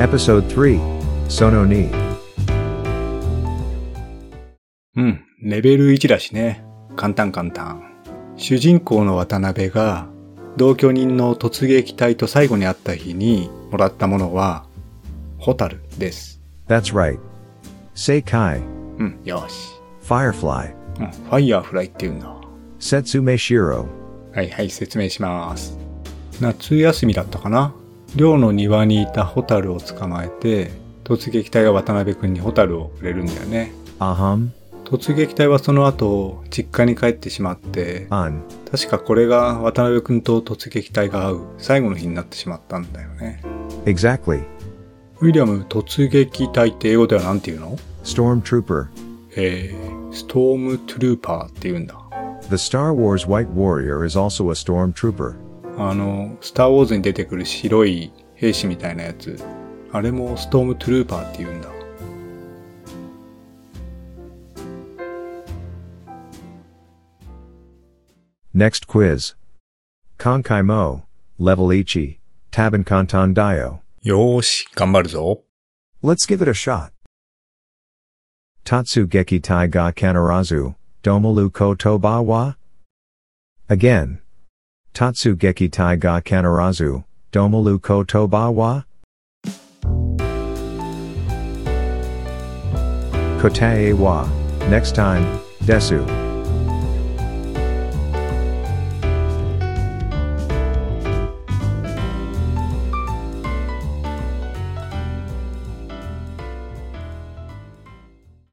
Episode 3 Sono ni. うん、レベル1だしね。簡単簡単。主人公の渡辺が同居人の突撃隊と最後に会った日にもらったものは、ホタルです。That's right. Seikai, うん、よし。Firefly, うん、ファイヤーフライって言うんだ。Setsume Shiro, はいはい、説明します。夏休みだったかな寮の庭にいたホタルを捕まえて、突撃隊が渡辺くんにホタルをくれるんだよね。Aham, 突撃隊はその後、実家に帰ってしまって、Un, 確かこれが渡辺くんと突撃隊が会う最後の日になってしまったんだよね。exactly. ウィリアム、突撃隊って英語では何て言うの？Stormtrooper. えー、ストームトゥルーパーって言うんだ。The Star Wars White Warrior is also a stormtrooper. あの、スターウォーズに出てくる白い兵士みたいなやつ。あれもストームトゥルーパーって言うんだ。Next quiz. Konkai Mo, Level Ichi, Taban Kanton Dio. よーし、頑張るぞ。Let's give it a shot. Tatsu Geki Tai ga Kanarazu, Domalu ko Toba wa? Again. Tatsu Geki Tai ga Kanarazu, Domalu ko Toba wa? Kotae wa. Next time, Desu.